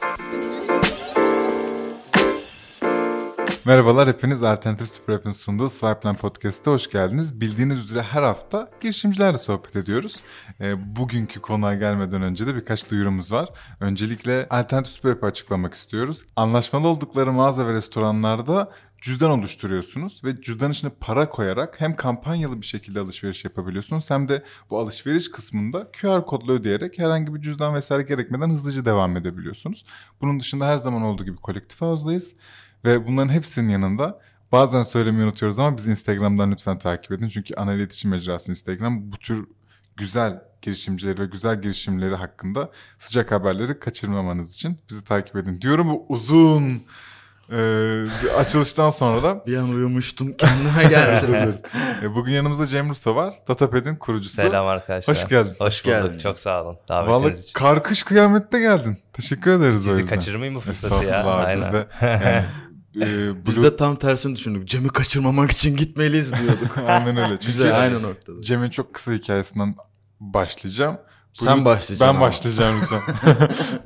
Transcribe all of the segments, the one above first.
Música Merhabalar hepiniz Alternatif Süper App'in sunduğu Swipeline Podcast'a hoş geldiniz. Bildiğiniz üzere her hafta girişimcilerle sohbet ediyoruz. E, bugünkü konuğa gelmeden önce de birkaç duyurumuz var. Öncelikle Alternatif Süper App'i açıklamak istiyoruz. Anlaşmalı oldukları mağaza ve restoranlarda cüzdan oluşturuyorsunuz ve cüzdan içine para koyarak hem kampanyalı bir şekilde alışveriş yapabiliyorsunuz hem de bu alışveriş kısmında QR kodla ödeyerek herhangi bir cüzdan vesaire gerekmeden hızlıca devam edebiliyorsunuz. Bunun dışında her zaman olduğu gibi kolektif ağızdayız. Ve bunların hepsinin yanında bazen söylemeyi unutuyoruz ama bizi Instagram'dan lütfen takip edin. Çünkü ana iletişim mecrası Instagram bu tür güzel girişimcileri ve güzel girişimleri hakkında sıcak haberleri kaçırmamanız için bizi takip edin. Diyorum bu uzun ee, açılıştan sonra da bir an uyumuştum kendime geldim. E, bugün yanımızda Cem Russo var. Datapad'in kurucusu. Selam arkadaşlar. Hoş geldin. Hoş bulduk. Geldin. Çok sağ olun davetiniz Vallahi için. karkış kıyamette geldin. Teşekkür ederiz Sizi o yüzden. kaçırmayayım bu fırsatı ya. Aynen. Biz de yani e, Biz de tam tersini düşündük. Cem'i kaçırmamak için gitmeliyiz diyorduk. aynen öyle. Çünkü Güzel aynı noktada. Cem'in çok kısa hikayesinden başlayacağım. Sen başlayacaksın. Ben abi. başlayacağım lütfen.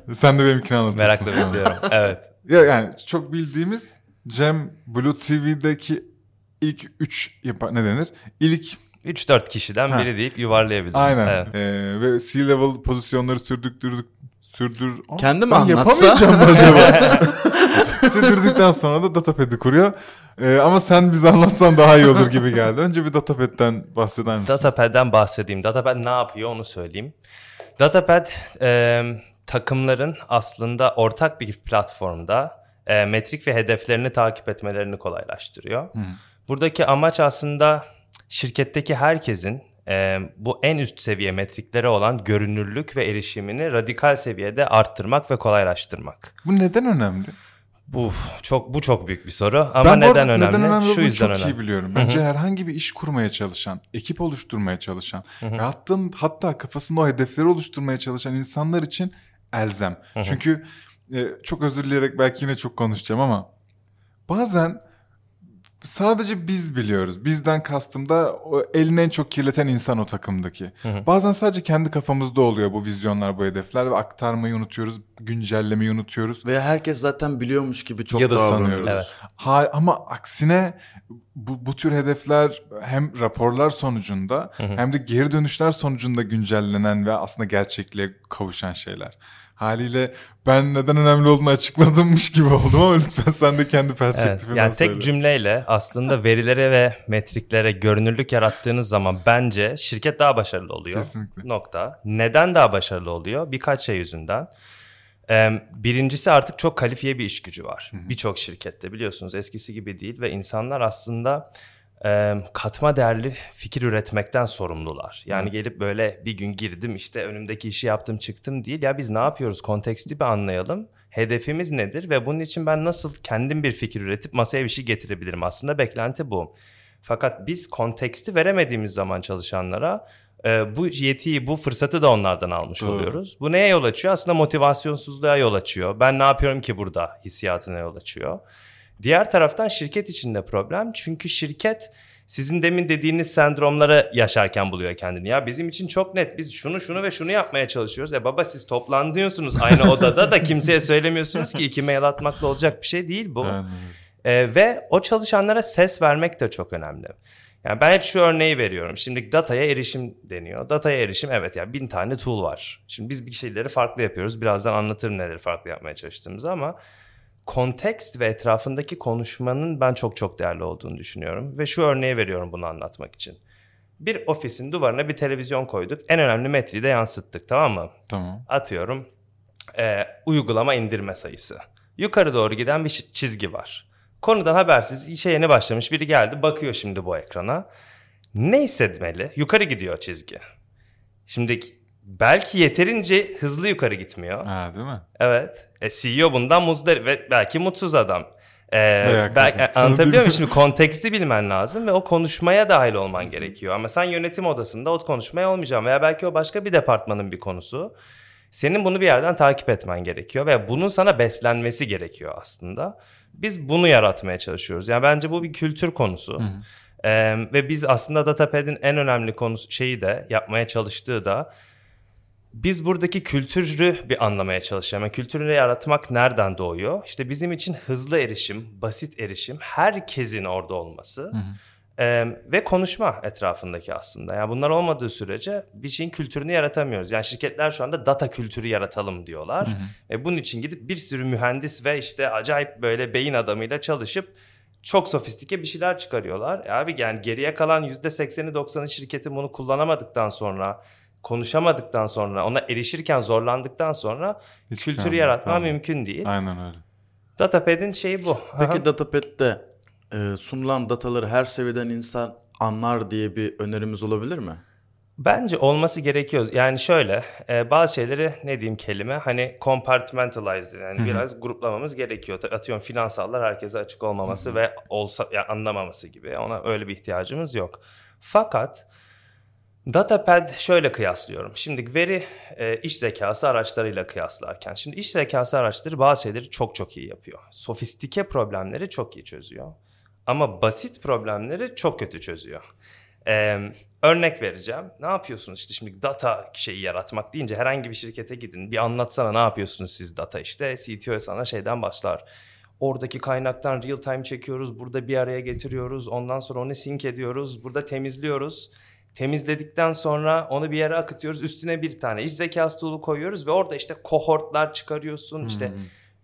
Sen de benimkini anlatırsın. Merakla bekliyorum. Evet. Ya yani çok bildiğimiz Cem Blue TV'deki ilk 3 ne denir? İlk 3-4 kişiden ha. biri deyip yuvarlayabiliriz. Aynen. Evet. Ee, ve C-level pozisyonları sürdürdük sürdür. Kendi mi anlatsa? Yapamayacağım acaba? Sürdürdükten sonra da Datapad'i kuruyor. Ee, ama sen bize anlatsan daha iyi olur gibi geldi. Önce bir Datapad'den bahseder misin? Datapad'den bahsedeyim. Datapad ne yapıyor onu söyleyeyim. Datapad e, takımların aslında ortak bir platformda e, metrik ve hedeflerini takip etmelerini kolaylaştırıyor. Hı. Buradaki amaç aslında şirketteki herkesin e, bu en üst seviye metriklere olan görünürlük ve erişimini radikal seviyede arttırmak ve kolaylaştırmak. Bu neden önemli? Bu çok bu çok büyük bir soru ama ben neden önemli? Neden önemli? Şu yüzden çok önemli. iyi biliyorum. Bence Hı-hı. herhangi bir iş kurmaya çalışan, ekip oluşturmaya çalışan Hı-hı. ve hatta hatta kafasında o hedefleri oluşturmaya çalışan insanlar için elzem. Hı-hı. Çünkü e, çok özür dileyerek belki yine çok konuşacağım ama bazen sadece biz biliyoruz. Bizden kastım da o elini en çok kirleten insan o takımdaki. Hı hı. Bazen sadece kendi kafamızda oluyor bu vizyonlar, bu hedefler ve aktarmayı unutuyoruz, güncellemeyi unutuyoruz. Ve herkes zaten biliyormuş gibi çok ya da sanıyoruz. Evet. Ha, ama aksine bu, bu tür hedefler hem raporlar sonucunda hı hı. hem de geri dönüşler sonucunda güncellenen ve aslında gerçekliğe kavuşan şeyler. Haliyle ben neden önemli olduğunu açıkladımmış gibi oldum ama lütfen sen de kendi perspektifinden evet, yani söyle. Tek cümleyle aslında verilere ve metriklere görünürlük yarattığınız zaman bence şirket daha başarılı oluyor. Kesinlikle. Nokta. Neden daha başarılı oluyor? Birkaç şey yüzünden. Birincisi artık çok kalifiye bir iş gücü var. Birçok şirkette biliyorsunuz eskisi gibi değil ve insanlar aslında e, katma değerli fikir üretmekten sorumlular. Yani Hı. gelip böyle bir gün girdim işte önümdeki işi yaptım çıktım değil. Ya biz ne yapıyoruz konteksti bir anlayalım. Hedefimiz nedir ve bunun için ben nasıl kendim bir fikir üretip masaya bir şey getirebilirim? Aslında beklenti bu. Fakat biz konteksti veremediğimiz zaman çalışanlara e, bu yetiyi, bu fırsatı da onlardan almış Doğru. oluyoruz. Bu neye yol açıyor? Aslında motivasyonsuzluğa yol açıyor. Ben ne yapıyorum ki burada hissiyatına yol açıyor. Diğer taraftan şirket içinde problem. Çünkü şirket sizin demin dediğiniz sendromları yaşarken buluyor kendini. Ya bizim için çok net biz şunu şunu ve şunu yapmaya çalışıyoruz. E baba siz toplanıyorsunuz aynı odada da kimseye söylemiyorsunuz ki iki mail atmakla olacak bir şey değil bu. E, ve o çalışanlara ses vermek de çok önemli. Yani ben hep şu örneği veriyorum. Şimdi dataya erişim deniyor. Dataya erişim evet ya yani bin tane tool var. Şimdi biz bir şeyleri farklı yapıyoruz. Birazdan anlatırım neleri farklı yapmaya çalıştığımızı ama kontekst ve etrafındaki konuşmanın ben çok çok değerli olduğunu düşünüyorum. Ve şu örneği veriyorum bunu anlatmak için. Bir ofisin duvarına bir televizyon koyduk. En önemli metriği de yansıttık tamam mı? Tamam. Atıyorum e, uygulama indirme sayısı. Yukarı doğru giden bir çizgi var. Konudan habersiz işe yeni başlamış biri geldi bakıyor şimdi bu ekrana. Ne hissetmeli? Yukarı gidiyor çizgi. Şimdi belki yeterince hızlı yukarı gitmiyor. Ha değil mi? Evet. E, CEO bundan muzdarip ve belki mutsuz adam. Ee, belki, anlatabiliyor muyum? Şimdi konteksti bilmen lazım ve o konuşmaya dahil olman gerekiyor. Ama sen yönetim odasında o konuşmaya olmayacaksın veya belki o başka bir departmanın bir konusu. Senin bunu bir yerden takip etmen gerekiyor ve bunun sana beslenmesi gerekiyor aslında. Biz bunu yaratmaya çalışıyoruz. Yani bence bu bir kültür konusu. Hı hı. Ee, ve biz aslında Datapad'in en önemli konusu şeyi de yapmaya çalıştığı da biz buradaki kültürü bir anlamaya çalışıyoruz. Yani kültürü yaratmak nereden doğuyor? İşte bizim için hızlı erişim, basit erişim, herkesin orada olması ee, ve konuşma etrafındaki aslında. Yani bunlar olmadığı sürece bir şeyin kültürünü yaratamıyoruz. Yani şirketler şu anda data kültürü yaratalım diyorlar. Ve bunun için gidip bir sürü mühendis ve işte acayip böyle beyin adamıyla çalışıp çok sofistike bir şeyler çıkarıyorlar. E abi yani geriye kalan %80'i 90'ı şirketin bunu kullanamadıktan sonra konuşamadıktan sonra ona erişirken zorlandıktan sonra Hiç kültürü kalmadı, yaratma kalmadı. mümkün değil. Aynen öyle. Datapad'in şeyi bu. Peki. Datapad'de e, sunulan dataları her seviyeden insan anlar diye bir önerimiz olabilir mi? Bence olması gerekiyor. Yani şöyle e, bazı şeyleri ne diyeyim kelime hani compartmentalized yani biraz gruplamamız gerekiyor. Atıyorum finansallar herkese açık olmaması ve olsa yani anlamaması gibi. Ona öyle bir ihtiyacımız yok. Fakat Datapad şöyle kıyaslıyorum. Şimdi veri e, iş zekası araçlarıyla kıyaslarken. Şimdi iş zekası araçları bazı şeyleri çok çok iyi yapıyor. Sofistike problemleri çok iyi çözüyor. Ama basit problemleri çok kötü çözüyor. Ee, örnek vereceğim. Ne yapıyorsunuz işte şimdi data şeyi yaratmak deyince herhangi bir şirkete gidin. Bir anlatsana ne yapıyorsunuz siz data işte. CTO sana şeyden başlar. Oradaki kaynaktan real time çekiyoruz. Burada bir araya getiriyoruz. Ondan sonra onu sync ediyoruz. Burada temizliyoruz. Temizledikten sonra onu bir yere akıtıyoruz. Üstüne bir tane iş zekası tool'u koyuyoruz ve orada işte kohortlar çıkarıyorsun. İşte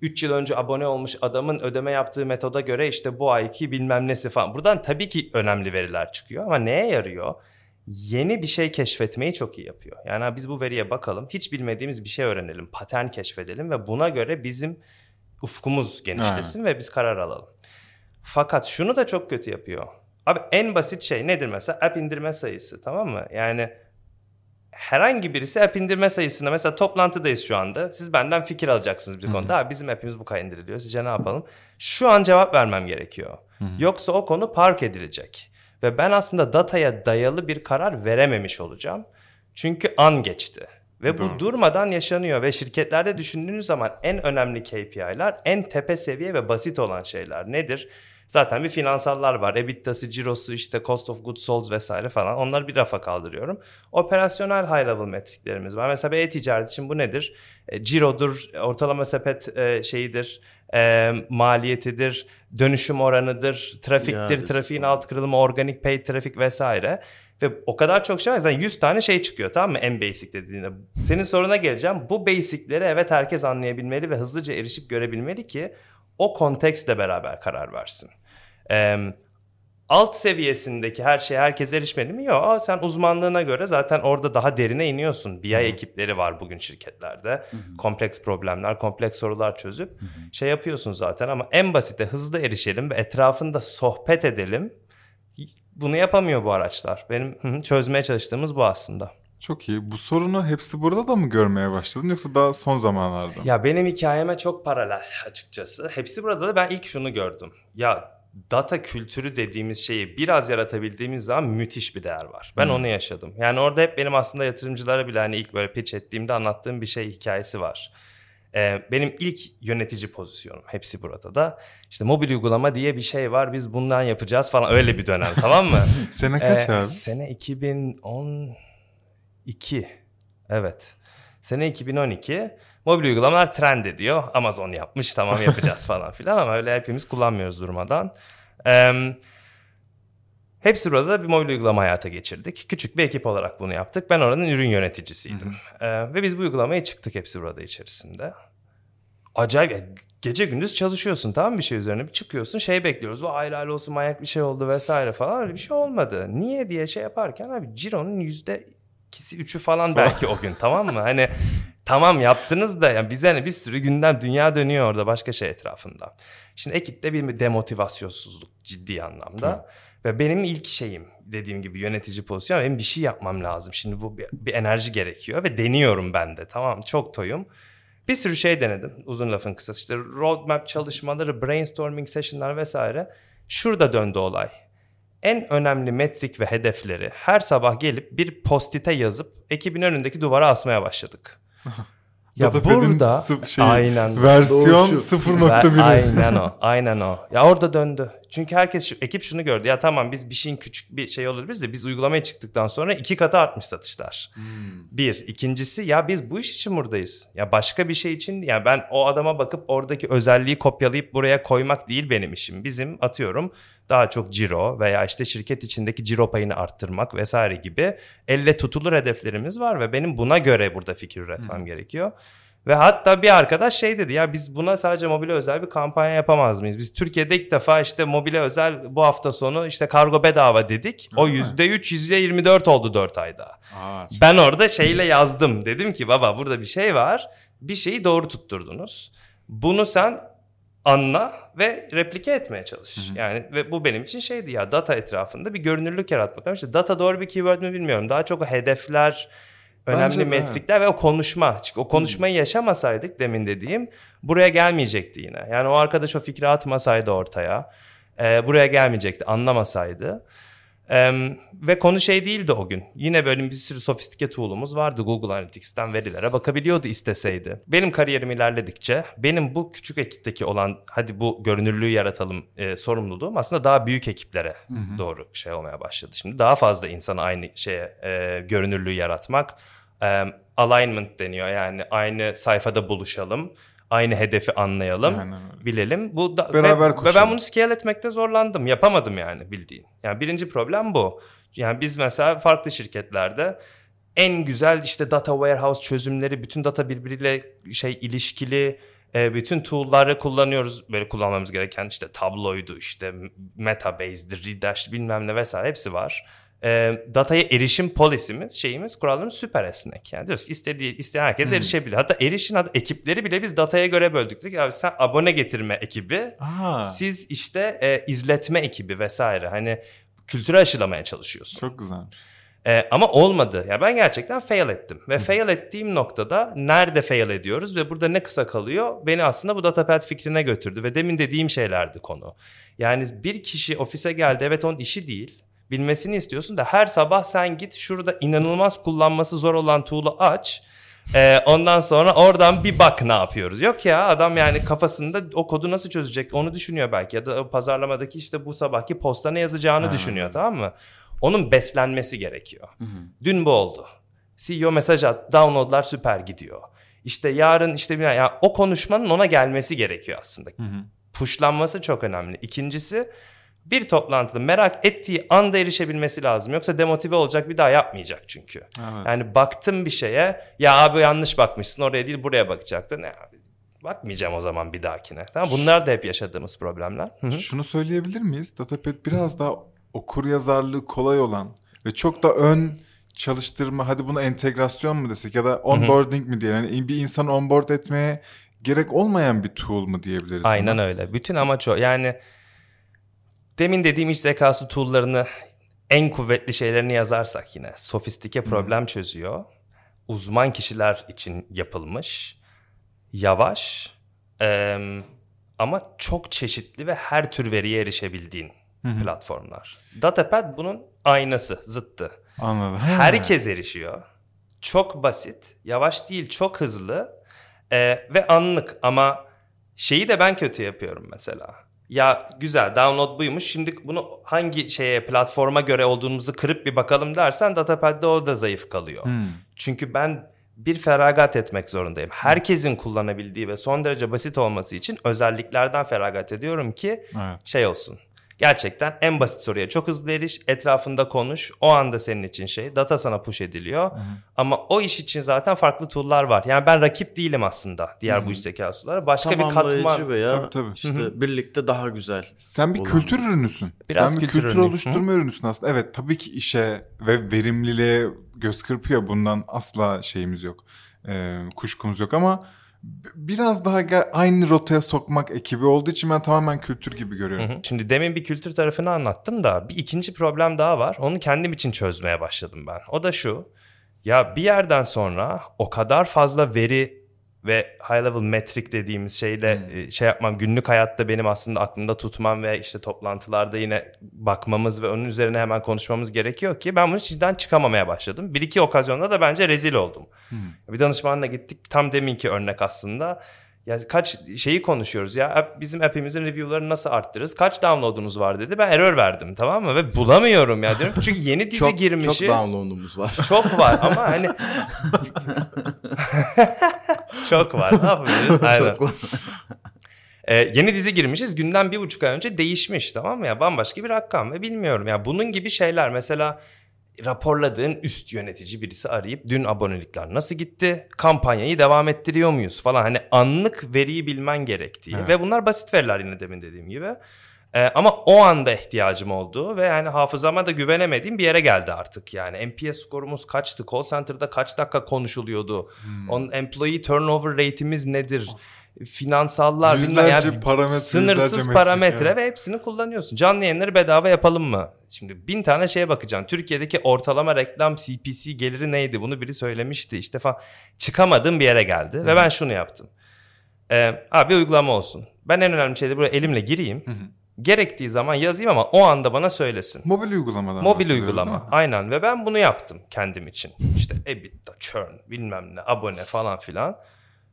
3 yıl önce abone olmuş adamın ödeme yaptığı metoda göre işte bu ayki bilmem nesi falan. Buradan tabii ki önemli veriler çıkıyor ama neye yarıyor? Yeni bir şey keşfetmeyi çok iyi yapıyor. Yani biz bu veriye bakalım, hiç bilmediğimiz bir şey öğrenelim, patern keşfedelim ve buna göre bizim ufkumuz genişlesin ve biz karar alalım. Fakat şunu da çok kötü yapıyor. Abi en basit şey nedir mesela? App indirme sayısı tamam mı? Yani herhangi birisi app indirme sayısına mesela toplantıdayız şu anda. Siz benden fikir alacaksınız bir konuda. Abi bizim app'imiz bu kadar indiriliyor. Sizce ne yapalım? Şu an cevap vermem gerekiyor. Yoksa o konu park edilecek. Ve ben aslında dataya dayalı bir karar verememiş olacağım. Çünkü an geçti. Ve Doğru. bu durmadan yaşanıyor ve şirketlerde düşündüğünüz zaman en önemli KPI'ler en tepe seviye ve basit olan şeyler nedir? Zaten bir finansallar var. EBITDA'sı, cirosu, işte cost of goods sold vesaire falan. Onları bir rafa kaldırıyorum. Operasyonel high level metriklerimiz var. Mesela bir e-ticaret için bu nedir? E, cirodur, ortalama sepet e, şeyidir, e, maliyetidir, dönüşüm oranıdır, trafiktir, İadesi trafiğin falan. alt kırılımı, organik paid trafik vesaire. Ve o kadar çok şey var. Zaten 100 tane şey çıkıyor tamam mı en basic dediğinde. Senin soruna geleceğim. Bu basicleri evet herkes anlayabilmeli ve hızlıca erişip görebilmeli ki o kontekstle beraber karar versin. Ee, alt seviyesindeki her şeye herkes erişmeli mi? Yok. Aa, Sen uzmanlığına göre zaten orada daha derine iniyorsun. BI ekipleri var bugün şirketlerde. Kompleks problemler, kompleks sorular çözüp şey yapıyorsun zaten ama en basite hızlı erişelim ve etrafında sohbet edelim. Bunu yapamıyor bu araçlar. Benim çözmeye çalıştığımız bu aslında. Çok iyi. Bu sorunu hepsi burada da mı görmeye başladın yoksa daha son zamanlarda mı? Ya benim hikayeme çok paralel açıkçası. Hepsi burada da ben ilk şunu gördüm. Ya data kültürü dediğimiz şeyi biraz yaratabildiğimiz zaman müthiş bir değer var. Ben onu yaşadım. Yani orada hep benim aslında yatırımcılara bile hani ilk böyle pitch ettiğimde anlattığım bir şey hikayesi var. Ee, benim ilk yönetici pozisyonum hepsi burada da. İşte mobil uygulama diye bir şey var biz bundan yapacağız falan öyle bir dönem tamam mı? Sene kaç Ee, abi? Sene 2012. Evet. Sene 2012. Mobil uygulamalar trend ediyor. Amazon yapmış tamam yapacağız falan filan ama öyle hepimiz kullanmıyoruz durmadan. Ee, hepsi burada da bir mobil uygulama hayata geçirdik. Küçük bir ekip olarak bunu yaptık. Ben oranın ürün yöneticisiydim. Ee, ve biz bu uygulamaya çıktık hepsi burada içerisinde. Acayip ya, gece gündüz çalışıyorsun tamam bir şey üzerine bir çıkıyorsun şey bekliyoruz. Vay helal olsun manyak bir şey oldu vesaire falan öyle bir şey olmadı. Niye diye şey yaparken abi Ciro'nun yüzde ikisi üçü falan belki o gün tamam mı? Hani tamam yaptınız da yani bize ne bir sürü günden dünya dönüyor orada başka şey etrafında. Şimdi ekipte bir demotivasyonsuzluk ciddi anlamda. Ve benim ilk şeyim dediğim gibi yönetici pozisyon benim bir şey yapmam lazım. Şimdi bu bir, bir enerji gerekiyor ve deniyorum ben de tamam çok toyum. Bir sürü şey denedim uzun lafın kısası. İşte roadmap çalışmaları, brainstorming session'lar vesaire. Şurada döndü olay. En önemli metrik ve hedefleri her sabah gelip bir postite yazıp ekibin önündeki duvara asmaya başladık. ya burada şeyi, aynen versiyon Doğru. 0.1'i. aynen o. Aynen o. Ya orada döndü. Çünkü herkes şu, ekip şunu gördü. Ya tamam biz bir şeyin küçük bir şey olabiliriz de biz uygulamaya çıktıktan sonra iki katı artmış satışlar. Bir. ikincisi ya biz bu iş için buradayız. Ya başka bir şey için ya ben o adama bakıp oradaki özelliği kopyalayıp buraya koymak değil benim işim. Bizim atıyorum daha çok ciro veya işte şirket içindeki ciro payını arttırmak vesaire gibi elle tutulur hedeflerimiz var ve benim buna göre burada fikir üretmem gerekiyor. Ve hatta bir arkadaş şey dedi ya biz buna sadece mobile özel bir kampanya yapamaz mıyız? Biz Türkiye'de ilk defa işte mobile özel bu hafta sonu işte kargo bedava dedik. O Öyle mi? %3 %24 oldu 4 ayda. Aa, Ben orada şeyle yazdım. Dedim ki baba burada bir şey var. Bir şeyi doğru tutturdunuz. Bunu sen anla ve replike etmeye çalış. Yani ve bu benim için şeydi ya data etrafında bir görünürlük yaratmak. İşte data doğru bir keyword mi bilmiyorum. Daha çok hedefler, önemli Bence de, metrikler ve o konuşma. Çünkü o konuşmayı yaşamasaydık demin dediğim buraya gelmeyecekti yine. Yani o arkadaş o fikri atmasaydı ortaya. e, buraya gelmeyecekti, anlamasaydı. Em, ve konu şey değildi o gün. Yine böyle bir sürü sofistike tool'umuz vardı. Google Analytics'ten verilere bakabiliyordu isteseydi. Benim kariyerim ilerledikçe benim bu küçük ekipteki olan hadi bu görünürlüğü yaratalım e, sorumluluğum aslında daha büyük ekiplere doğru şey olmaya başladı. Şimdi daha fazla insana aynı şeye e, görünürlüğü yaratmak e, alignment deniyor. Yani aynı sayfada buluşalım. Aynı hedefi anlayalım, öyle. bilelim. Bu da, Beraber ve, ve ben bunu scale etmekte zorlandım. Yapamadım yani bildiğin. Yani birinci problem bu. Yani biz mesela farklı şirketlerde en güzel işte data warehouse çözümleri, bütün data birbiriyle şey ilişkili e, bütün tool'ları kullanıyoruz. Böyle kullanmamız gereken işte Tableau'ydu, işte Metabase'dir, Redash bilmem ne vesaire hepsi var. E, dataya erişim polisimiz, şeyimiz, kurallarımız süper esnek. Yani diyoruz ki istediği, isteyen herkes erişebilir. Hatta erişin adı- ekipleri bile biz dataya göre böldük. Dedik abi sen abone getirme ekibi, Aa, siz işte e, izletme ekibi vesaire. Hani kültürü aşılamaya çalışıyorsun. çok güzelmiş. E, ama olmadı. Ya ben gerçekten fail ettim. Ve fail ettiğim noktada nerede fail ediyoruz ve burada ne kısa kalıyor? Beni aslında bu datapad fikrine götürdü ve demin dediğim şeylerdi konu. Yani bir kişi ofise geldi evet onun işi değil. Bilmesini istiyorsun da her sabah sen git şurada inanılmaz kullanması zor olan tool'u aç. E, ondan sonra oradan bir bak ne yapıyoruz. Yok ya adam yani kafasında o kodu nasıl çözecek onu düşünüyor belki. Ya da pazarlamadaki işte bu sabahki posta ne yazacağını düşünüyor tamam mı? Onun beslenmesi gerekiyor. Dün bu oldu. CEO mesaj at, downloadlar süper gidiyor. İşte yarın işte bir ya o konuşmanın ona gelmesi gerekiyor aslında. Pushlanması çok önemli. İkincisi bir toplantıda merak ettiği anda erişebilmesi lazım. Yoksa demotive olacak bir daha yapmayacak çünkü. Evet. Yani baktım bir şeye ya abi yanlış bakmışsın oraya değil buraya bakacaktın. Ne abi bakmayacağım o zaman bir dahakine. Tamam bunlar da hep yaşadığımız problemler. Hı hı. Şunu söyleyebilir miyiz? Datapad biraz daha okur yazarlığı kolay olan ve çok da ön çalıştırma hadi buna entegrasyon mu desek ya da onboarding mi diyelim. Yani bir insan onboard etmeye gerek olmayan bir tool mu diyebiliriz? Aynen buna? öyle. Bütün amaç o. Yani demin dediğim iş zekası tool'larını en kuvvetli şeylerini yazarsak yine sofistike problem çözüyor. Uzman kişiler için yapılmış. Yavaş em, ama çok çeşitli ve her tür veriye erişebildiğin platformlar. Datapad bunun aynası, zıttı. Anladım. Herkes erişiyor. Çok basit, yavaş değil, çok hızlı Ee, ve anlık ama şeyi de ben kötü yapıyorum mesela. Ya güzel download buymuş. Şimdi bunu hangi şeye platforma göre olduğumuzu kırıp bir bakalım dersen Datapad'de o da zayıf kalıyor. Hmm. Çünkü ben bir feragat etmek zorundayım. Herkesin kullanabildiği ve son derece basit olması için özelliklerden feragat ediyorum ki Evet. şey olsun. Gerçekten en basit soruya çok hızlı eriş, etrafında konuş. O anda senin için şey, data sana push ediliyor. Ama o iş için zaten farklı tool'lar var. Yani ben rakip değilim aslında diğer bu iş zekasılara. Başka bir katman. veya Tabii, tabii. işte birlikte daha güzel. Sen bir olan. kültür ürünüsün. Biraz Sen bir kültür kültür oluşturma ürünüsün aslında. Evet tabii ki işe ve verimliliğe göz kırpıyor. Bundan asla şeyimiz yok. Ee, kuşkumuz yok ama biraz daha aynı rotaya sokmak ekibi olduğu için ben tamamen kültür gibi görüyorum. Hı hı. Şimdi demin bir kültür tarafını anlattım da bir ikinci problem daha var. Onu kendim için çözmeye başladım ben. O da şu. Ya bir yerden sonra o kadar fazla veri ve high level metrik dediğimiz şeyle e, şey yapmam günlük hayatta benim aslında aklımda tutmam ve işte toplantılarda yine bakmamız ve onun üzerine hemen konuşmamız gerekiyor ki ben bunun içinden çıkamamaya başladım. Bir iki okazyonda da bence rezil oldum. Bir danışmanla gittik tam deminki örnek aslında. Ya kaç şeyi konuşuyoruz ya app, bizim app'imizin review'larını nasıl arttırırız? Kaç download'unuz var dedi. Ben error verdim tamam mı? Ve bulamıyorum ya diyorum. Çünkü yeni dizi çok, girmişiz. Çok download'umuz var. Çok var ama hani çok var. Ne yapabiliriz? Aynen. Çok var. Ee, yeni dizi girmişiz. Günden bir buçuk ay önce değişmiş tamam mı ya? Bambaşka bir rakam ve bilmiyorum ya. Bunun gibi şeyler mesela raporladığın üst yönetici birisi arayıp dün abonelikler nasıl gitti? Kampanyayı devam ettiriyor muyuz falan. Hani anlık veriyi bilmen gerektiği Evet. ve bunlar basit veriler yine demin dediğim gibi. Ee, ama o anda ihtiyacım olduğu ve yani hafızama da güvenemediğim bir yere geldi artık yani. NPS skorumuz kaçtı? Call center'da kaç dakika konuşuluyordu? Onun employee turnover rate'imiz nedir? Finansallar, bilmem- Yüzlerce yani parametre, sınırsız yüzlerce parametre evet. ve hepsini kullanıyorsun. Canlı yayınları bedava yapalım mı? Şimdi bin tane şeye bakacaksın. Türkiye'deki ortalama reklam CPC geliri neydi? Bunu biri söylemişti işte falan. Çıkamadığım bir yere geldi ve ben şunu yaptım. Ee, abi uygulama olsun. Ben en önemli şey de buraya elimle gireyim. Gerektiği zaman yazayım ama o anda bana söylesin. Mobil uygulamadan Mobil uygulama. Aynen ve ben bunu yaptım kendim için. İşte EBITDA, churn, bilmem ne, abone falan filan.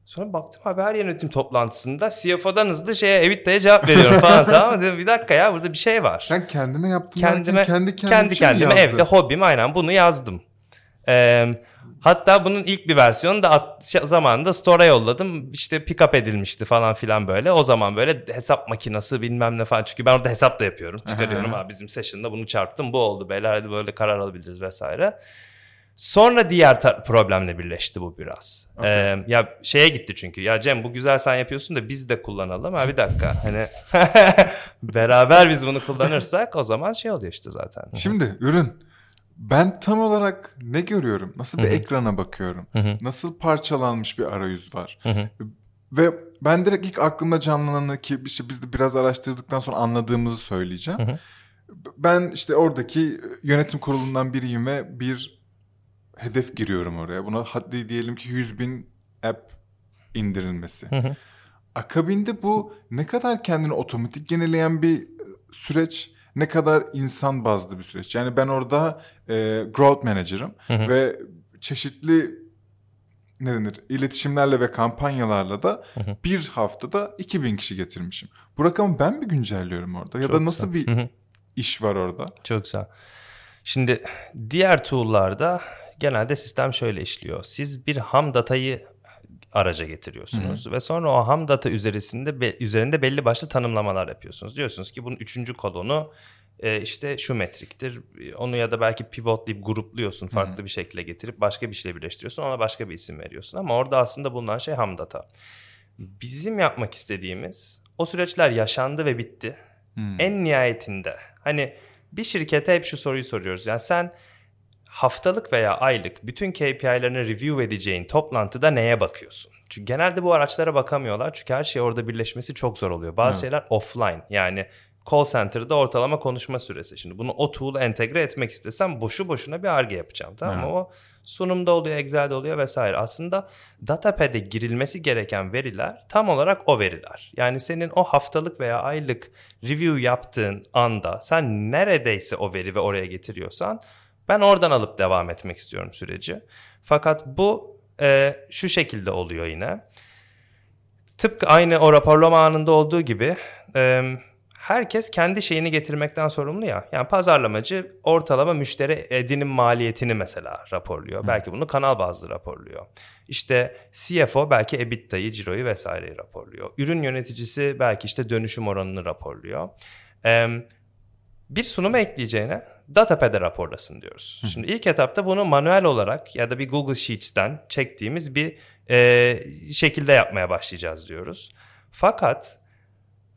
Sonra baktım abi her yönetim toplantısında CFO'dan hızlı şeye EBITDA'ya cevap veriyorum falan tamam? Dedim, bir dakika ya burada bir şey var. Sen kendine yaptın kendime kendi kendi bir şey kendime evde hobim aynen bunu yazdım. Ee, hatta bunun ilk bir versiyonu da at, şey- zamanında store'a yolladım. İşte pick up edilmişti falan filan böyle. O zaman böyle hesap makinesi bilmem ne falan. Çünkü ben orada hesap da yapıyorum. Çıkarıyorum abi bizim session'da bunu çarptım bu oldu beyler hadi böyle karar alabiliriz vesaire. Sonra diğer problemle birleşti bu biraz. Ee, ya şeye gitti çünkü. Ya Cem bu güzel sen yapıyorsun da biz de kullanalım. Ha bir dakika. Hani beraber biz bunu kullanırsak o zaman şey oluyor işte zaten. Şimdi ürün. Ben tam olarak ne görüyorum? Nasıl bir Hı hı. ekrana bakıyorum? hı. Nasıl parçalanmış bir arayüz var? Hı hı. Ve ben direkt ilk aklımda canlananı ki işte biz de biraz araştırdıktan sonra anladığımızı söyleyeceğim. Hı hı. Ben işte oradaki yönetim kurulundan biriyim ve bir hedef giriyorum oraya. Buna hadi diyelim ki 100 bin app indirilmesi. Hı hı. Akabinde bu ne kadar kendini otomatik yenileyen bir süreç, ne kadar insan bazlı bir süreç. Yani ben orada e, growth manager'ım Hı hı. ve çeşitli ne denir iletişimlerle ve kampanyalarla da Hı hı. bir haftada 2000 kişi getirmişim. Bu rakamı ben mi güncelliyorum orada ya Çok da nasıl güzel. bir Hı hı. iş var orada? Çok güzel. Şimdi diğer tool'larda genelde sistem şöyle işliyor. Siz bir ham datayı araca getiriyorsunuz ve sonra o ham data üzerisinde be- üzerinde belli başlı tanımlamalar yapıyorsunuz. Diyorsunuz ki bunun üçüncü kolonu e, işte şu metriktir. Onu ya da belki pivotlayıp grupluyorsun farklı bir şekilde getirip başka bir şeyle birleştiriyorsun. Ona başka bir isim veriyorsun ama orada aslında bulunan şey ham data. Bizim yapmak istediğimiz o süreçler yaşandı ve bitti. Hmm. En nihayetinde hani bir şirkete hep şu soruyu soruyoruz. Yani sen haftalık veya aylık bütün KPI'lerini review edeceğin toplantıda neye bakıyorsun? Çünkü genelde bu araçlara bakamıyorlar. Çünkü her şey orada birleşmesi çok zor oluyor. Bazı Evet. şeyler offline yani call center'da ortalama konuşma süresi. Şimdi bunu o tool'a entegre etmek istesem boşu boşuna bir arge yapacağım. Tamam mı? O sunumda oluyor, Excel'de oluyor vesaire. Aslında datapad'e girilmesi gereken veriler tam olarak o veriler. Yani senin o haftalık veya aylık review yaptığın anda sen neredeyse o veri ve oraya getiriyorsan ben oradan alıp devam etmek istiyorum süreci. Fakat bu e, şu şekilde oluyor yine. Tıpkı aynı o raporlama anında olduğu gibi e, herkes kendi şeyini getirmekten sorumlu ya. Yani pazarlamacı ortalama müşteri edinim maliyetini mesela raporluyor. Belki bunu kanal bazlı raporluyor. İşte CFO belki EBITDA'yı, ciroyu vesaireyi raporluyor. Ürün yöneticisi belki işte dönüşüm oranını raporluyor. E, bir sunuma ekleyeceğine Datapad'e raporlasın diyoruz. Şimdi ilk etapta bunu manuel olarak ya da bir Google Sheets'ten çektiğimiz bir e, şekilde yapmaya başlayacağız diyoruz. Fakat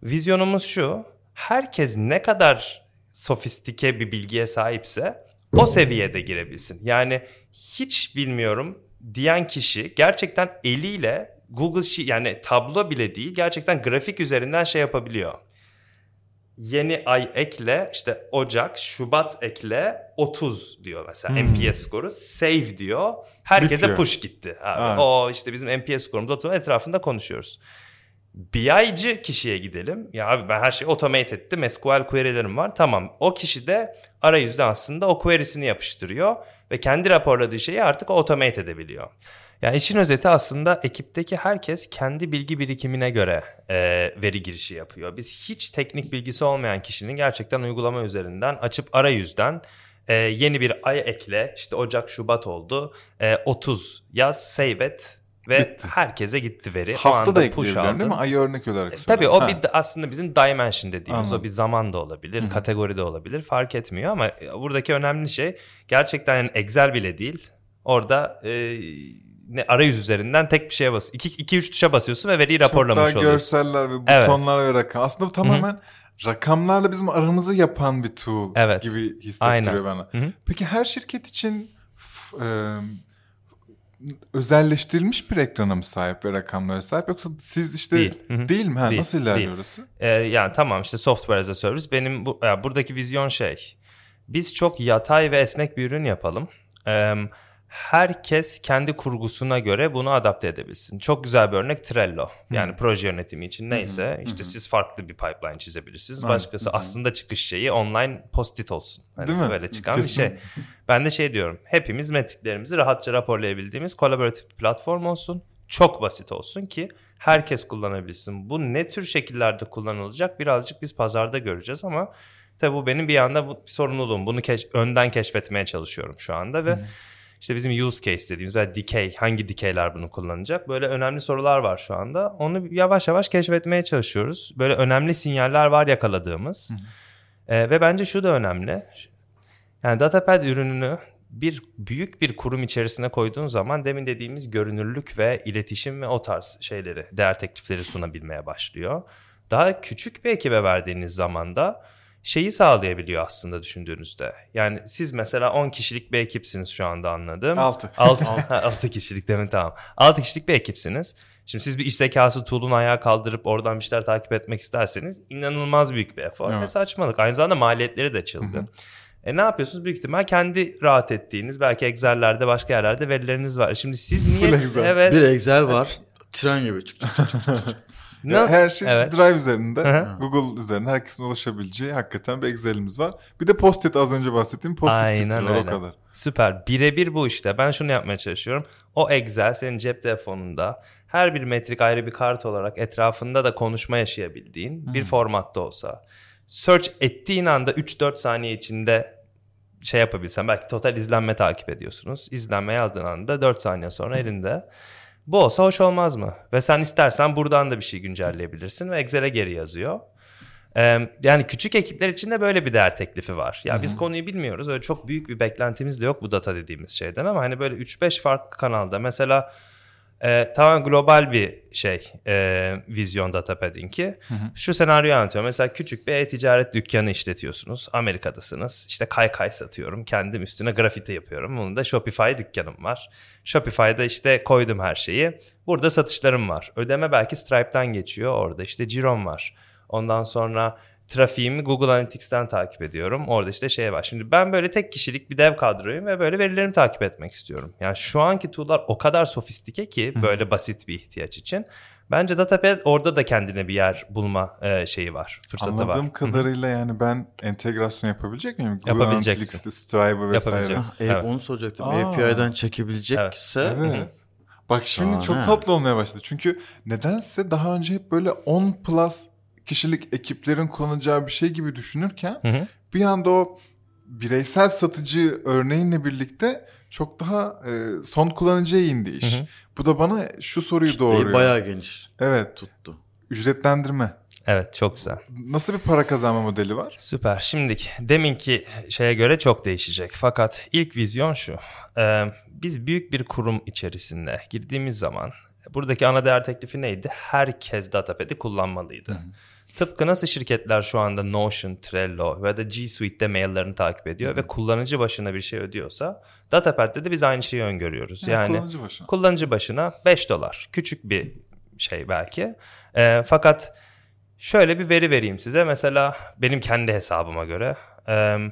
vizyonumuz şu, herkes ne kadar sofistike bir bilgiye sahipse o seviyede girebilsin. Yani hiç bilmiyorum diyen kişi gerçekten eliyle Google Sheet yani tablo bile değil gerçekten grafik üzerinden şey yapabiliyor yeni ay ekle işte Ocak, Şubat ekle 30 diyor mesela Hmm. NPS skoru. Save diyor. Herkese Bitiyor. push gitti. Abi. Evet. O işte bizim NPS skorumuz 30 etrafında konuşuyoruz. BI'ci kişiye gidelim. Ya abi ben her şeyi automate ettim. SQL query'lerim var. Tamam. O kişi de arayüzde aslında o query'sini yapıştırıyor ve kendi raporladığı şeyi artık automate edebiliyor. Yani işin özeti aslında ekipteki herkes kendi bilgi birikimine göre e, veri girişi yapıyor. Biz hiç teknik bilgisi olmayan kişinin gerçekten uygulama üzerinden açıp arayüzden e, yeni bir ay ekle işte Ocak Şubat oldu e, 30 yaz save et ve Bitti. herkese gitti veri. Hafta da push ekleyebiliyorum değil mi? Ayı örnek olarak E, söylüyorum. Tabii o Ha. bir aslında bizim dimension dediğimiz Anladım. o bir zaman da olabilir, kategori de olabilir fark etmiyor ama e, buradaki önemli şey gerçekten yani Excel bile değil. Orada e, ne arayüz üzerinden tek bir şeye bas. 2 2 3 tuşa basıyorsun ve veriyi raporlamış Çok daha oluyorsun. görseller ve Evet. butonlar ve rakam. Aslında bu tamamen rakamlarla bizim aramızı yapan bir tool Evet. gibi hissettiriyor Aynen. bana. Hı hı. Peki her şirket için e, özelleştirilmiş bir ekrana mı sahip ve rakamlara sahip yoksa siz işte Değil. Değil mi? Ha, Değil, nasıl ilerliyor değil. orası? E, yani tamam işte software as a service benim bu, ya buradaki vizyon şey. Biz çok yatay ve esnek bir ürün yapalım. E, herkes kendi kurgusuna göre bunu adapte edebilsin. Çok güzel bir örnek Trello. Yani proje yönetimi için neyse işte siz farklı bir pipeline çizebilirsiniz. Aynen. Başkası aslında çıkış şeyi online post-it olsun. Hani Değil mi? Böyle çıkan Kesin. bir şey. Ben de şey diyorum. Hepimiz metriklerimizi rahatça raporlayabildiğimiz kolaboratif bir platform olsun. Çok basit olsun ki herkes kullanabilsin. Bu ne tür şekillerde kullanılacak birazcık biz pazarda göreceğiz ama tabii bu benim bir yanda bu bir sorumluluğum. Bunu keş- önden keşfetmeye çalışıyorum şu anda ve işte bizim use case dediğimiz veya decay hangi decay'ler bunu kullanacak böyle önemli sorular var şu anda. Onu yavaş yavaş keşfetmeye çalışıyoruz. Böyle önemli sinyaller var yakaladığımız. Ee, ve bence şu da önemli. Yani Datapad ürününü bir büyük bir kurum içerisine koyduğun zaman demin dediğimiz görünürlük ve iletişim ve o tarz şeyleri, değer teklifleri sunabilmeye başlıyor. Daha küçük bir ekibe verdiğiniz zaman da şeyi sağlayabiliyor aslında düşündüğünüzde. Yani siz mesela 10 kişilik bir ekipsiniz şu anda anladım. Altı. 6 6 kişilik demin tamam. 6 kişilik bir ekipsiniz. Şimdi siz bir iş zekası tool'unu ayağa kaldırıp oradan bir şeyler takip etmek isterseniz inanılmaz büyük bir efor ve Evet. saçmalık. Aynı zamanda maliyetleri de çılgın. E ne yapıyorsunuz? Büyük ihtimal kendi rahat ettiğiniz belki Excel'lerde başka yerlerde verileriniz var. Şimdi siz niye... Evet. Bir Excel var. Tren gibi. Çık, çık, çık. Ne- Ya her şey Evet. Drive üzerinde, Hı hı. Google üzerinde herkesin ulaşabileceği hakikaten bir Excel'imiz var. Bir de Post-it az önce bahsettiğim Post-it Aynen kültürü o kadar. Süper. Birebir bu işte. Ben şunu yapmaya çalışıyorum. O Excel senin cep telefonunda her bir metrik ayrı bir kart olarak etrafında da konuşma yaşayabildiğin bir formatta olsa. Search ettiğin anda 3-4 saniye içinde şey yapabilsen belki total izlenme takip ediyorsunuz. İzlenme yazdığın anda 4 saniye sonra elinde. Bu olsa hoş olmaz mı? Ve sen istersen buradan da bir şey güncelleyebilirsin ve Excel'e geri yazıyor. Ee, yani küçük ekipler için de böyle bir değer teklifi var. Ya biz konuyu bilmiyoruz. Öyle çok büyük bir beklentimiz de yok bu data dediğimiz şeyden ama hani böyle 3-5 farklı kanalda mesela e, tamamen global bir şey e, vizyon datapad'inki. Şu senaryoyu anlatıyorum. Mesela küçük bir e-ticaret dükkanı işletiyorsunuz. Amerika'dasınız. İşte kaykay satıyorum. Kendim üstüne grafiti yapıyorum. Bunun da Shopify dükkanım var. Shopify'da işte koydum her şeyi. Burada satışlarım var. Ödeme belki Stripe'den geçiyor. Orada işte Ciro'm var. Ondan sonra trafiğimi Google Analytics'ten takip ediyorum. Orada işte şey var. Şimdi ben böyle tek kişilik bir dev kadroyum ve böyle verilerimi takip etmek istiyorum. Yani şu anki tool'lar o kadar sofistike ki böyle basit bir ihtiyaç için. Bence Datapad orada da kendine bir yer bulma e, şeyi var, fırsatı var. Anladığım kadarıyla yani ben entegrasyon yapabilecek miyim? Google Yapabileceksin. Analytics'te, Stripe'ı vesaire. Ah, e, Evet. Onu soracaktım. Aa. API'den çekebilecekse Evet. Bak şimdi Şahane. çok tatlı olmaya başladı. Çünkü nedense daha önce hep böyle 10 plus kişilik ekiplerin kullanacağı bir şey gibi düşünürken Hı hı. bir anda o bireysel satıcı örneğinle birlikte çok daha e, son kullanıcıya indi iş. Hı hı. Bu da bana şu soruyu kitleyi doğuruyor. bayağı geniş Evet, tuttu. ücretlendirme. Evet çok güzel. Nasıl bir para kazanma modeli var? Süper. Şimdiki deminki şeye göre çok değişecek. Fakat ilk vizyon şu. Ee, biz büyük bir kurum içerisinde girdiğimiz zaman buradaki ana değer teklifi neydi? Herkes Datapad'i kullanmalıydı. Tıpkı nasıl şirketler şu anda Notion, Trello ve da G Suite'de maillerini takip ediyor ve kullanıcı başına bir şey ödüyorsa Datapad'de de biz aynı şeyi öngörüyoruz. Ha, Yani kullanıcı başına. kullanıcı başına 5 dolar. Küçük bir şey belki. Ee, fakat şöyle bir veri vereyim size. Mesela benim kendi hesabıma göre. em,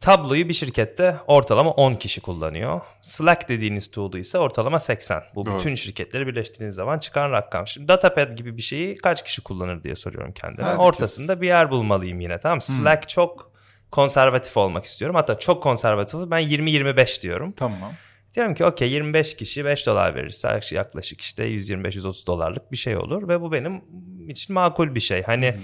Tablo'yu bir şirkette ortalama 10 kişi kullanıyor. Slack dediğiniz tool'u ise ortalama 80. Bu Doğru. bütün şirketleri birleştirdiğiniz zaman çıkan rakam. Şimdi Datapad gibi bir şeyi kaç kişi kullanır diye soruyorum kendime. Herkes. Ortasında bir yer bulmalıyım yine tamam mı? Slack çok konservatif olmak istiyorum. Hatta çok konservatif. Ben 20-25 diyorum. Tamam. Diyorum ki okey 25 kişi 5 dolar verirse yaklaşık işte 125-130 dolarlık bir şey olur. Ve bu benim için makul bir şey. Hani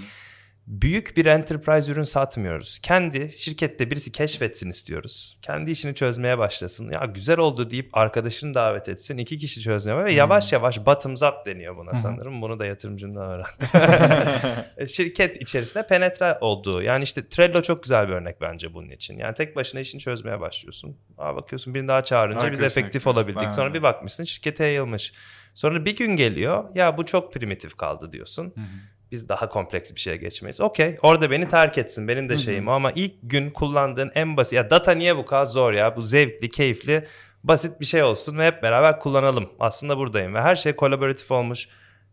büyük bir enterprise ürün satmıyoruz. Kendi şirkette birisi keşfetsin istiyoruz. Kendi işini çözmeye başlasın. Ya güzel oldu deyip arkadaşını davet etsin. iki kişi çözmeye ve yavaş yavaş bottoms up deniyor buna sanırım. Bunu da yatırımcından öğrendim. E, Şirket içerisinde penetre olduğu. Yani işte Trello çok güzel bir örnek bence bunun için. Yani tek başına işini çözmeye başlıyorsun. Aa bakıyorsun birini daha çağırınca biz Arkadaşına efektif olabildik. Sonra bir bakmışsın şirkete yayılmış. Sonra bir gün geliyor. Ya bu çok primitif kaldı diyorsun. Biz daha kompleks bir şeye geçmeyiz. Okey orada beni terk etsin benim de şeyim ama ilk gün kullandığın en basit ya data niye bu kadar zor ya bu zevkli keyifli basit bir şey olsun ve hep beraber kullanalım. Aslında buradayım ve her şey kolaboratif olmuş.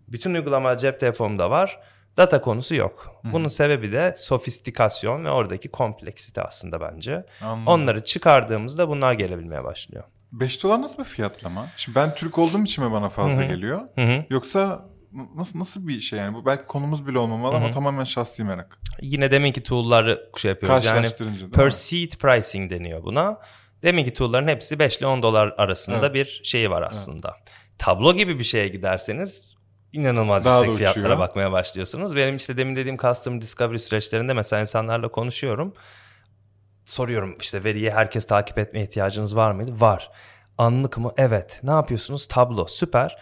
Bütün uygulamalar cep telefonumda var. Data konusu yok. Bunun sebebi de sofistikasyon ve oradaki kompleksite aslında bence. Anladım. Onları çıkardığımızda bunlar gelebilmeye başlıyor. 5 dolar nasıl bir fiyatlama? Şimdi ben Türk olduğum için mi bana fazla geliyor? Hı hı. Yoksa nasıl nasıl bir şey yani? Bu belki konumuz bile olmamalı ama tamamen şahsi merak. Yine deminki tool'ları şey yapıyoruz. Yani per seat pricing deniyor buna. Deminki tool'ların hepsi 5 ile 10 dolar arasında Evet. bir şeyi var aslında. Tablo gibi bir şeye giderseniz inanılmaz Daha da yüksek fiyatlara uçuyor. bakmaya başlıyorsunuz. Benim işte demin dediğim custom discovery süreçlerinde mesela insanlarla konuşuyorum. Soruyorum işte veriyi herkes takip etmeye ihtiyacınız var mıydı? Var. Anlık mı? Evet. Ne yapıyorsunuz? Tablo. Süper.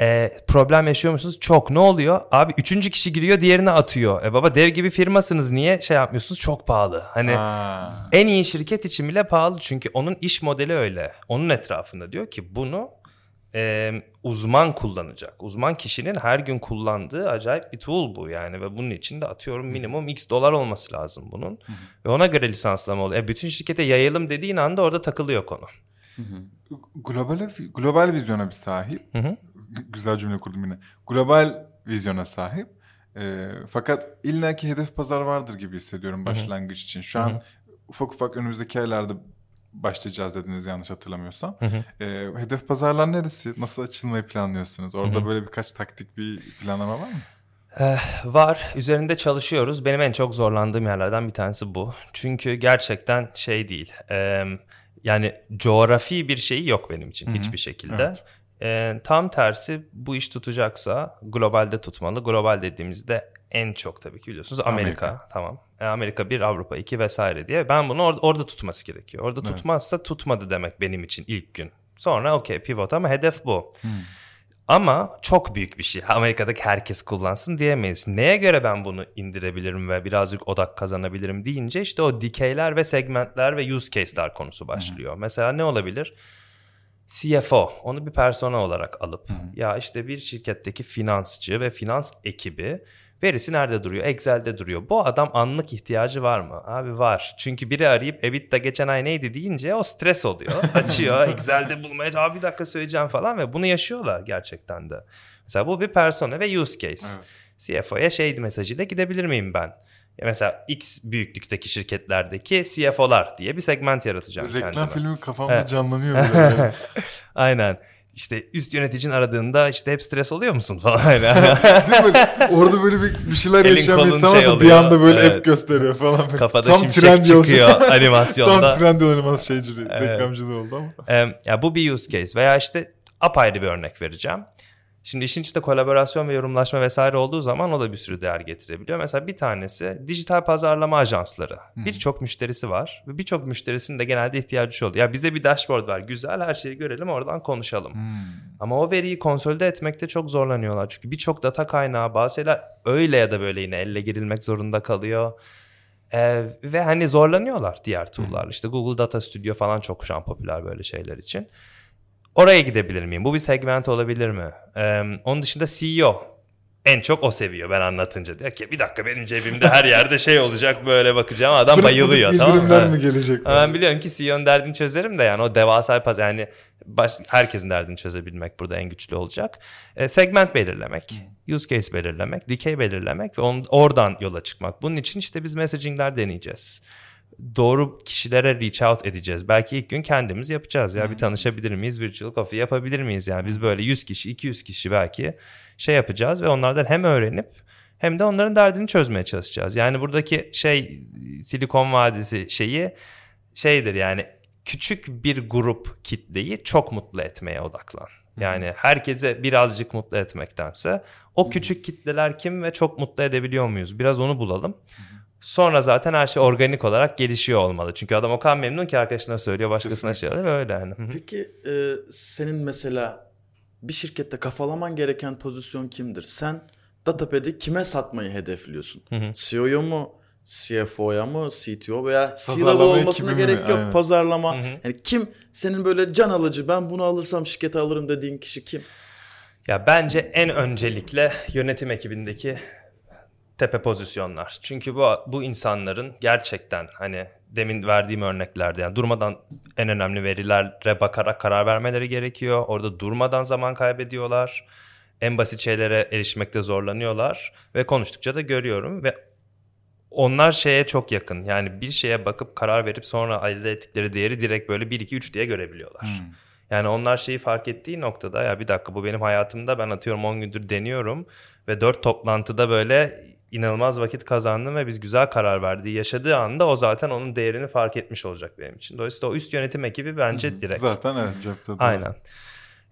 Ee, problem yaşıyor musunuz? Çok. Ne oluyor? Abi üçüncü kişi giriyor diğerini atıyor. E baba dev gibi firmasınız niye şey yapmıyorsunuz? Çok pahalı. Hani Ha. en iyi şirket için bile pahalı çünkü onun iş modeli öyle. Onun etrafında diyor ki bunu e, uzman kullanacak. Uzman kişinin her gün kullandığı acayip bir tool bu yani ve bunun için de atıyorum minimum x dolar olması lazım bunun. Ve ona göre lisanslama oluyor. E, bütün şirkete yayalım dediğin anda orada takılıyor konu. Global, global vizyona bir sahip. Hı hı. Güzel cümle kurdum yine. Global vizyona sahip. Ee, fakat illaki hedef pazar vardır gibi hissediyorum başlangıç için. Şu an ufak ufak önümüzdeki aylarda başlayacağız dediniz yanlış hatırlamıyorsam. Ee, hedef pazarlar neresi? Nasıl açılmayı planlıyorsunuz? Orada böyle birkaç taktik bir planlama var mı? Var. Üzerinde çalışıyoruz. Benim en çok zorlandığım yerlerden bir tanesi bu. Çünkü gerçekten şey değil. e, yani coğrafi bir şeyi yok benim için hiçbir şekilde. Evet. E, tam tersi bu iş tutacaksa globalde tutmalı. Global dediğimizde en çok tabii ki biliyorsunuz Amerika. Amerika. Tamam. E, Amerika 1, Avrupa 2 vesaire diye. Ben bunu or- orada tutması gerekiyor. Orada tutmazsa tutmadı demek benim için ilk gün. Sonra okey pivot ama hedef bu. Ama çok büyük bir şey. Amerika'daki herkes kullansın diyemeyiz. Neye göre ben bunu indirebilirim ve birazcık odak kazanabilirim deyince işte o dikeyler ve segmentler ve use case'ler konusu başlıyor. Mesela ne olabilir? CFO onu bir persona olarak alıp ya işte bir şirketteki finansçı ve finans ekibi verisi nerede duruyor? Excel'de duruyor. Bu adam anlık ihtiyacı var mı? Abi var. Çünkü biri arayıp EBITDA geçen ay neydi deyince o stres oluyor. Açıyor Excel'de bulmaya abi bir dakika söyleyeceğim falan ve bunu yaşıyorlar gerçekten de. Mesela bu bir persona ve use case. CFO'ya şey mesajıyla gidebilir miyim ben? Mesela X büyüklükteki şirketlerdeki CFO'lar diye bir segment yaratacağım Reklam kendime. filmi kafamda Evet. canlanıyor yani. Aynen. İşte üst yöneticin aradığında işte hep stres oluyor musun falan. Değil mi? Böyle, orada böyle bir, bir şeyler Elin yaşayan bir insan şey varsa bir oluyor. anda böyle Evet. app gösteriyor falan. Böyle. Kafada Tam şimşek çıkıyor animasyonda. Tam Trendyol animasyon şeyciliği, reklamcılığı oldu ama. Ya bu bir use case veya işte apayrı bir örnek vereceğim. Şimdi işin içinde kolaborasyon ve yorumlaşma vesaire olduğu zaman o da bir sürü değer getirebiliyor. Mesela bir tanesi dijital pazarlama ajansları. Birçok müşterisi var ve birçok müşterisinin de genelde ihtiyacı şu oluyor. Ya bize bir dashboard ver, güzel her şeyi görelim oradan konuşalım. Ama o veriyi konsolide etmekte çok zorlanıyorlar. Çünkü birçok data kaynağı bazı şeyler öyle ya da böyle yine elle girilmek zorunda kalıyor. Ee, ve hani zorlanıyorlar diğer tool'lar. İşte Google Data Studio falan çok şu an popüler böyle şeyler için. Oraya gidebilir miyim? Bu bir segment olabilir mi? Ee, onun dışında CEO. En çok o seviyor ben anlatınca. Diyor ki bir dakika benim cebimde her yerde şey olacak böyle bakacağım. Adam bayılıyor tamam mı? mi gelecek? Ama ben biliyorum ki CEO'nun derdini çözerim de yani o devasa pazar yani baş, herkesin derdini çözebilmek burada en güçlü olacak. E, segment belirlemek, use case belirlemek, dikey belirlemek ve on, oradan yola çıkmak. Bunun için işte biz messaging'ler deneyeceğiz. Doğru kişilere reach out edeceğiz. Belki ilk gün kendimiz yapacağız ya bir tanışabilir miyiz? Virtual coffee yapabilir miyiz? Yani biz böyle 100 kişi, 200 kişi belki şey yapacağız ve onlardan hem öğrenip hem de onların derdini çözmeye çalışacağız. Yani buradaki şey Silikon Vadisi şeyi şeydir yani küçük bir grup kitleyi çok mutlu etmeye odaklan. Yani herkese birazcık mutlu etmektense o küçük kitleler kim ve çok mutlu edebiliyor muyuz? Biraz onu bulalım. Sonra zaten her şey organik olarak gelişiyor olmalı. Çünkü adam o kadar memnun ki arkadaşına söylüyor, başkasına şey oluyor öyle yani. Hı hı. Peki e, senin mesela bir şirkette kafalaman gereken pozisyon kimdir? Sen Datapad'i kime satmayı hedefliyorsun? CEO'ya mu, CFO'ya mı, CTO veya C-level Pazarlama olmasına ekibi mi? gerek yok. Aynen. Pazarlama. Yani kim senin böyle can alıcı ben bunu alırsam şirkete alırım dediğin kişi kim? Ya bence en öncelikle yönetim ekibindeki tepe pozisyonlar. Çünkü bu bu insanların gerçekten hani demin verdiğim örneklerde yani durmadan en önemli verilere bakarak karar vermeleri gerekiyor. Orada durmadan zaman kaybediyorlar. En basit şeylere erişmekte zorlanıyorlar ve konuştukça da görüyorum ve onlar şeye çok yakın. Yani bir şeye bakıp karar verip sonra elde ettikleri değeri direkt böyle 1 2 3 diye görebiliyorlar. Yani onlar şeyi fark ettiği noktada ya bir dakika bu benim hayatımda ben atıyorum 10 gündür deniyorum ve 4 toplantıda böyle inanılmaz vakit kazandım ve biz güzel karar verdiği yaşadığı anda o zaten onun değerini fark etmiş olacak benim için. Dolayısıyla o üst yönetim ekibi bence direkt. Zaten evet cepte. doğru. Aynen.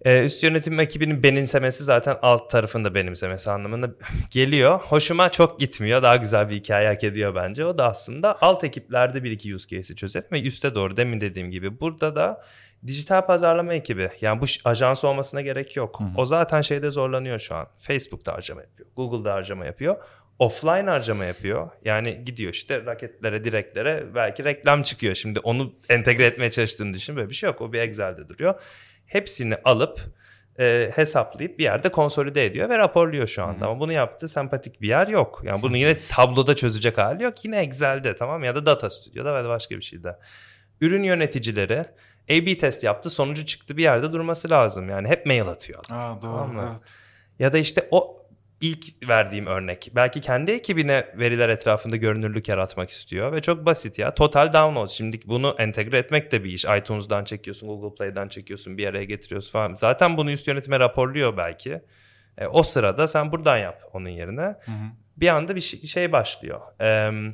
Ee, üst yönetim ekibinin benimsemesi zaten alt tarafında benimsemesi anlamında geliyor. Hoşuma çok gitmiyor. Daha güzel bir hikaye hak ediyor bence. O da aslında alt ekiplerde bir iki use case'i çözelim ve üste doğru demin dediğim gibi. Burada da dijital pazarlama ekibi. Yani bu ajans olmasına gerek yok. O zaten şeyde zorlanıyor şu an. Facebook'ta harcama yapıyor. Google'da harcama yapıyor. Offline harcama yapıyor. Yani gidiyor işte raketlere, direklere belki reklam çıkıyor. Şimdi onu entegre etmeye çalıştığını düşün. Böyle bir şey yok. O bir Excel'de duruyor. Hepsini alıp e, hesaplayıp bir yerde konsolide ediyor ve raporluyor şu anda. Ama bunu yaptığı sempatik bir yer yok. Yani bunu yine tabloda çözecek hali yok. Yine Excel'de tamam ya da Data Studio'da ya da başka bir şeyde. Ürün yöneticileri A-B test yaptı sonucu çıktı bir yerde durması lazım. Yani hep mail atıyor. Aa, doğru Tamam mı? evet. Ya da işte o ilk verdiğim örnek. Belki kendi ekibine veriler etrafında görünürlük yaratmak istiyor ve çok basit ya. Total download. Şimdi bunu entegre etmek de bir iş. iTunes'dan çekiyorsun, Google Play'den çekiyorsun, bir araya getiriyorsun falan. Zaten bunu üst yönetime raporluyor belki. E, o sırada sen buradan yap onun yerine. Bir anda bir şey, şey başlıyor. Eee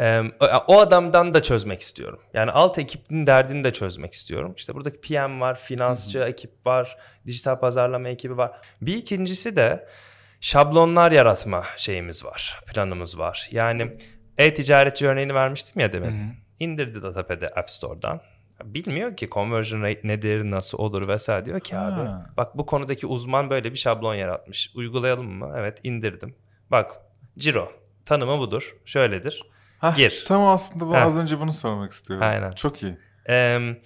Ee, o adamdan da çözmek istiyorum. Yani alt ekibin derdini de çözmek istiyorum. İşte buradaki PM var, finansçı ekip var, dijital pazarlama ekibi var. Bir ikincisi de şablonlar yaratma şeyimiz var, planımız var. Yani e-ticaretçi örneğini vermiştim ya demin. İndirdi Datapad'i App Store'dan. Bilmiyor ki conversion rate nedir, nasıl olur vesaire diyor ki abi. Ha. Bak bu konudaki uzman böyle bir şablon yaratmış. Uygulayalım mı? Evet indirdim. Bak Ciro tanımı budur. Şöyledir. Hah, Gir. Tam aslında bu, Heh. az önce bunu sormak istiyorum. Aynen. Çok iyi. Em,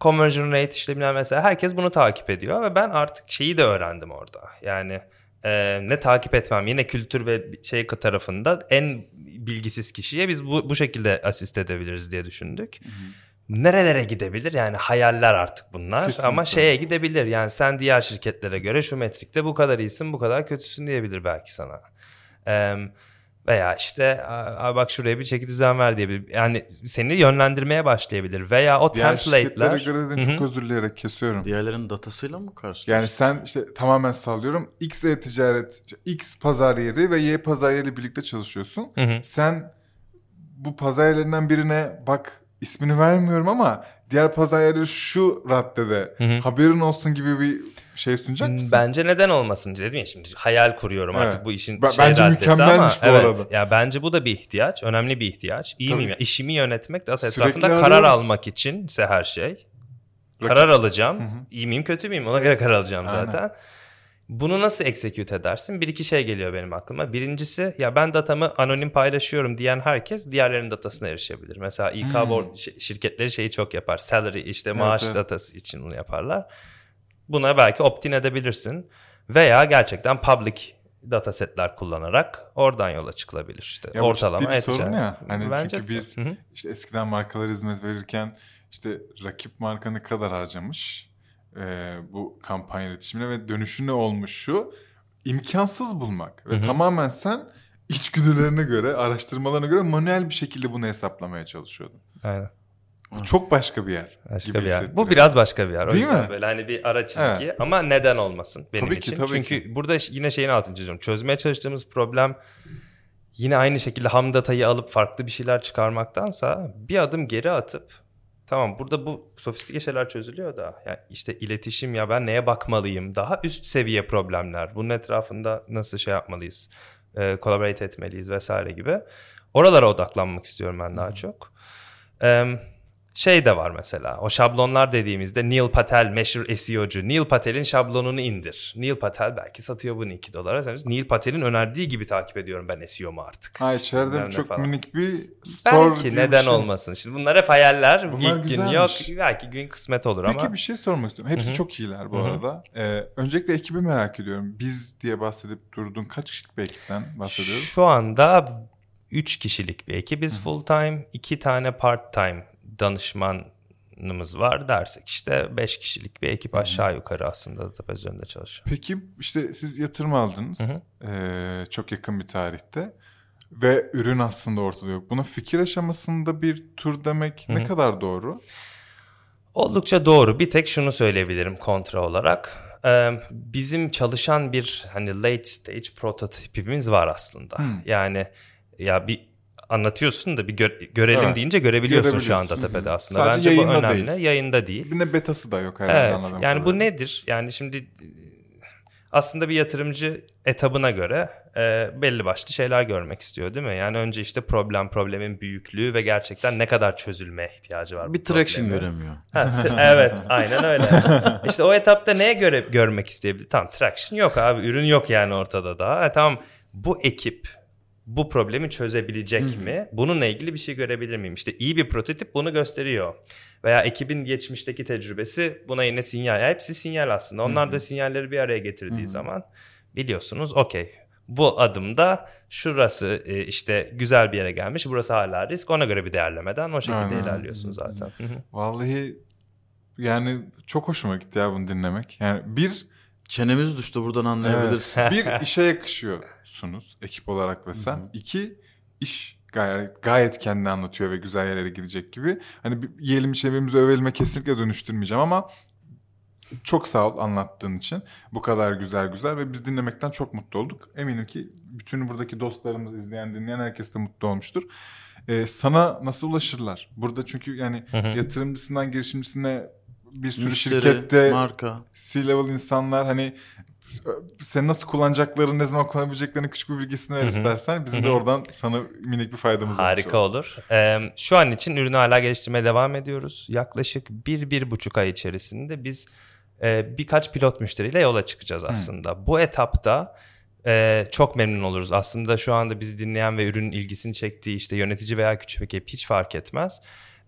conversion rate işte bilmem mesela herkes bunu takip ediyor ve ben artık şeyi de öğrendim orada. Yani e, ne takip etmem yine kültür ve şey tarafında en bilgisiz kişiye biz bu, bu şekilde asist edebiliriz diye düşündük. Nerelere gidebilir? Yani hayaller artık bunlar Kesinlikle. ama şeye gidebilir. Yani sen diğer şirketlere göre şu metrikte bu kadar iyisin, bu kadar kötüsün diyebilir belki sana. Em, veya işte "Aa, bak şuraya bir çeki düzen ver diyebilir. Yani seni yönlendirmeye başlayabilir. Veya o Diğer şirketlere template'ler göre de Hı hı. çok özür dileyerek kesiyorum. Diğerlerin datasıyla mı karşılaşıyorsun? Yani sen işte tamamen sallıyorum. X e-ticaret, X pazar yeri ve Y pazar yeriyle birlikte çalışıyorsun. Hı hı. Sen bu pazar yerlerinden birine bak ismini vermiyorum ama diğer pazar yerleri şu raddede Hı hı. haberin olsun gibi bir şey sunacak mısın? Bence neden olmasın dedim ya şimdi hayal kuruyorum Evet. artık bu işin Ben- şey bence mükemmelmiş ama bu evet, arada. Ya bence bu da bir ihtiyaç, önemli bir ihtiyaç. İyi Tabii. miyim? İşimi yönetmek daha Sürekli etrafında karar arıyoruz. almak için ise her şey. Karar alacağım. İyi miyim, kötü müyüm? Ona göre karar alacağım Aynen. zaten. Bunu nasıl execute edersin? Bir iki şey geliyor benim aklıma. Birincisi ya ben datamı anonim paylaşıyorum diyen herkes diğerlerinin datasına erişebilir. Mesela İK şi- şirketleri şeyi çok yapar. Salary işte maaş evet. datası için bunu yaparlar. Buna belki opt-in edebilirsin. Veya gerçekten public datasetler kullanarak oradan yola çıkılabilir. İşte Ya ortalama bir sorun ya. Hani Bence çünkü biz Hı hı. işte eskiden markalara hizmet verirken işte rakip marka ne kadar harcamış e, bu kampanya iletişimine ve dönüşü ne olmuş şu imkansız bulmak. Ve tamamen sen içgüdülerine göre, araştırmalarına göre manuel bir şekilde bunu hesaplamaya çalışıyordun. Aynen. Bu çok başka bir yer. Başka gibi bir yer. Bu biraz başka bir yer. Değil mi? Böyle hani bir ara çizgi ama neden olmasın benim Tabii ki, için. tabii Çünkü ki. burada yine şeyin altını çiziyorum. Çözmeye çalıştığımız problem yine aynı şekilde ham datayı alıp farklı bir şeyler çıkarmaktansa bir adım geri atıp tamam burada bu sofistike şeyler çözülüyor da yani işte iletişim ya ben neye bakmalıyım daha üst seviye problemler bunun etrafında nasıl şey yapmalıyız e, collaborate etmeliyiz vesaire gibi oralara odaklanmak istiyorum ben daha çok. Em, şey de var mesela o şablonlar dediğimizde Neil Patel meşhur SEO'cu Neil Patel'in şablonunu indir. Neil Patel belki satıyor bunu 2 dolara. Neil Patel'in önerdiği gibi takip ediyorum ben SEO'mu artık. Ha içeride çok falan. minik bir store Belki neden şey. olmasın. Şimdi bunlar hep hayaller. Bunlar İlk gün yok. güzelmiş. Belki gün kısmet olur Peki ama. bir şey sormak istiyorum. Hepsi Hı hı. çok iyiler bu Hı hı. arada. Ee, öncelikle ekibi merak ediyorum. Biz diye bahsedip durdun. Kaç kişilik bir ekipten bahsediyoruz? Şu anda 3 kişilik bir ekibiz full time. 2 tane part time danışmanımız var dersek işte 5 kişilik bir ekip aşağı yukarı aslında database üzerinde çalışıyor. Peki işte siz yatırım aldınız. Hı hı. ee, çok yakın bir tarihte. Ve ürün aslında ortada yok. Buna fikir aşamasında bir tur demek ne hı. kadar doğru? Oldukça doğru. Bir tek şunu söyleyebilirim kontra olarak. Ee, bizim çalışan bir hani late stage prototipimiz var aslında. Hmm. Yani ya bir anlatıyorsun da bir gö- görelim Evet. deyince görebiliyorsun şu anda tepede aslında. Sadece Bence bu önemli. değil. Yayında değil. Bir de betası da yok herhalde Evet. anladığım Yani bu kadarıyla. nedir? Yani şimdi e, aslında bir yatırımcı etabına göre e, belli başlı şeyler görmek istiyor değil mi? Yani önce işte problem, problemin büyüklüğü ve gerçekten ne kadar çözülmeye ihtiyacı var. bu Bir traction problemi. göremiyor. Ha, evet aynen öyle. İşte o etapta neye göre görmek isteyebilir? Tamam traction yok abi ürün yok yani ortada daha. Ha, tamam bu ekip bu problemi çözebilecek mi? Bununla ilgili bir şey görebilir miyim? İşte iyi bir prototip bunu gösteriyor. Veya ekibin geçmişteki tecrübesi buna yine sinyal. Ya hepsi sinyal aslında. Onlar da sinyalleri bir araya getirdiği zaman biliyorsunuz okey. Bu adımda şurası e, işte güzel bir yere gelmiş. Burası hala risk. Ona göre bir değerlemeden o şekilde Aynen. ilerliyorsun zaten. Hı hı. Vallahi yani çok hoşuma gitti ya bunu dinlemek. Yani bir Çenemiz düştü buradan anlayabilirsin. Evet. Bir işe yakışıyorsunuz ekip olarak ve sen. İki iş gayet gayet kendini anlatıyor ve güzel yerlere gidecek gibi. Hani bir, yiyelim içelim övelim'e kesinlikle dönüştürmeyeceğim ama çok sağ ol anlattığın için. Bu kadar güzel güzel ve biz dinlemekten çok mutlu olduk. Eminim ki bütün buradaki dostlarımız, izleyen, dinleyen herkes de mutlu olmuştur. Ee, sana nasıl ulaşırlar? Burada çünkü yani Hı hı. yatırımcısından girişimcisine bir sürü Müşteri, şirkette marka. C-level insanlar hani seni nasıl kullanacaklarını, ne zaman kullanabileceklerini küçük bir bilgisini ver Hı hı. istersen. Bizim Hı de hı. oradan sana minik bir faydamız olmuş Harika olsun. olur. Ee, şu an için ürünü hala geliştirmeye devam ediyoruz. Yaklaşık bir, bir buçuk ay içerisinde biz e, birkaç pilot müşteriyle yola çıkacağız aslında. Bu etapta e, çok memnun oluruz. Aslında şu anda bizi dinleyen ve ürünün ilgisini çektiği işte yönetici veya küçük ekip hiç fark etmez.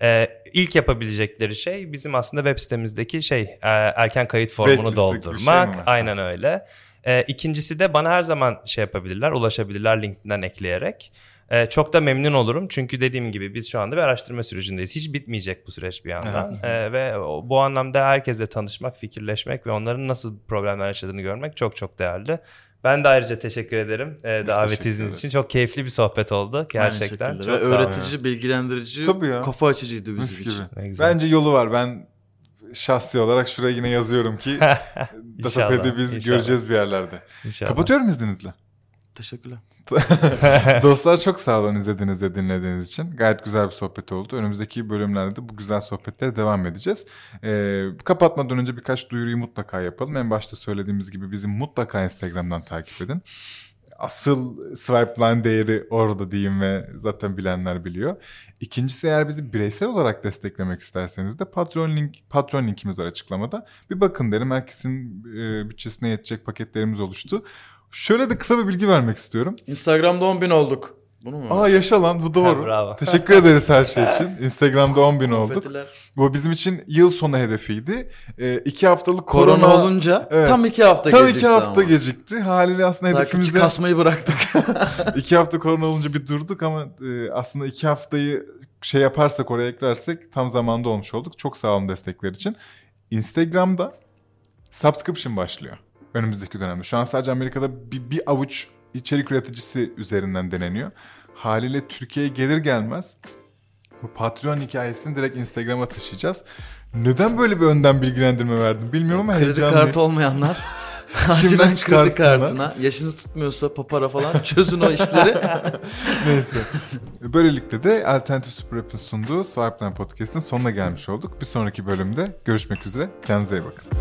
E, ilk yapabilecekleri şey bizim aslında web sitemizdeki şey e, erken kayıt formunu bir doldurmak. şey? Aynen öyle. E, ikincisi de bana her zaman şey yapabilirler, ulaşabilirler LinkedIn'den ekleyerek. E, çok da memnun olurum çünkü dediğim gibi biz şu anda bir araştırma sürecindeyiz. Hiç bitmeyecek bu süreç bir yandan. E, ve o- bu anlamda herkesle tanışmak, fikirleşmek ve onların nasıl problemler yaşadığını görmek çok çok değerli. Ben de ayrıca teşekkür ederim e, Biz davet teşekkür için. Çok keyifli bir sohbet oldu gerçekten. Çok. Ve öğretici, bilgilendirici, Tabii ya. kafa açıcıydı bizim Mis gibi. için. Güzel. Bence yolu var. Ben şahsi olarak şuraya yine yazıyorum ki Datapad'i biz inşallah. göreceğiz bir yerlerde. İnşallah. Kapatıyorum izninizle. Teşekkürler. Dostlar çok sağ olun izlediğiniz ve dinlediğiniz için. Gayet güzel bir sohbet oldu. Önümüzdeki bölümlerde bu güzel sohbetlere devam edeceğiz. Ee, kapatmadan önce birkaç duyuruyu mutlaka yapalım. En başta söylediğimiz gibi bizi mutlaka Instagram'dan takip edin. Asıl swipe line değeri orada diyeyim ve zaten bilenler biliyor. İkincisi eğer bizi bireysel olarak desteklemek isterseniz de Patreon link Patreon linkimiz var açıklamada. Bir bakın derim herkesin e, bütçesine yetecek paketlerimiz oluştu. Şöyle de kısa bir bilgi vermek istiyorum. Instagram'da 10 bin olduk. Bunu mu? Aa yaşa lan bu doğru. Bravo. Teşekkür ederiz her şey için. Instagram'da 10 bin olduk. Konfetiler. Bu bizim için yıl sonu hedefiydi. Ee, iki haftalık korona, Korona, olunca Evet. tam iki hafta tam gecikti iki hafta ama. gecikti. Haliyle aslında Takipçi hedefimizde kasmayı bıraktık. iki hafta korona olunca bir durduk ama e, aslında iki haftayı şey yaparsak oraya eklersek tam zamanda olmuş olduk. Çok sağ olun destekler için. Instagram'da subscription başlıyor önümüzdeki dönemde. Şu an sadece Amerika'da bir, bir avuç içerik üreticisi üzerinden deneniyor. Haliyle Türkiye'ye gelir gelmez bu Patreon hikayesini direkt Instagram'a taşıyacağız. Neden böyle bir önden bilgilendirme verdim bilmiyorum ama Kredi heyecanlıyım. kartı olmayanlar Şimdiden kredi kartına yaşınız tutmuyorsa papara falan çözün o işleri. Neyse. Böylelikle de Alternatif Super App'in sunduğu Swipeline Podcast'ın sonuna gelmiş olduk. Bir sonraki bölümde görüşmek üzere. Kendinize iyi bakın.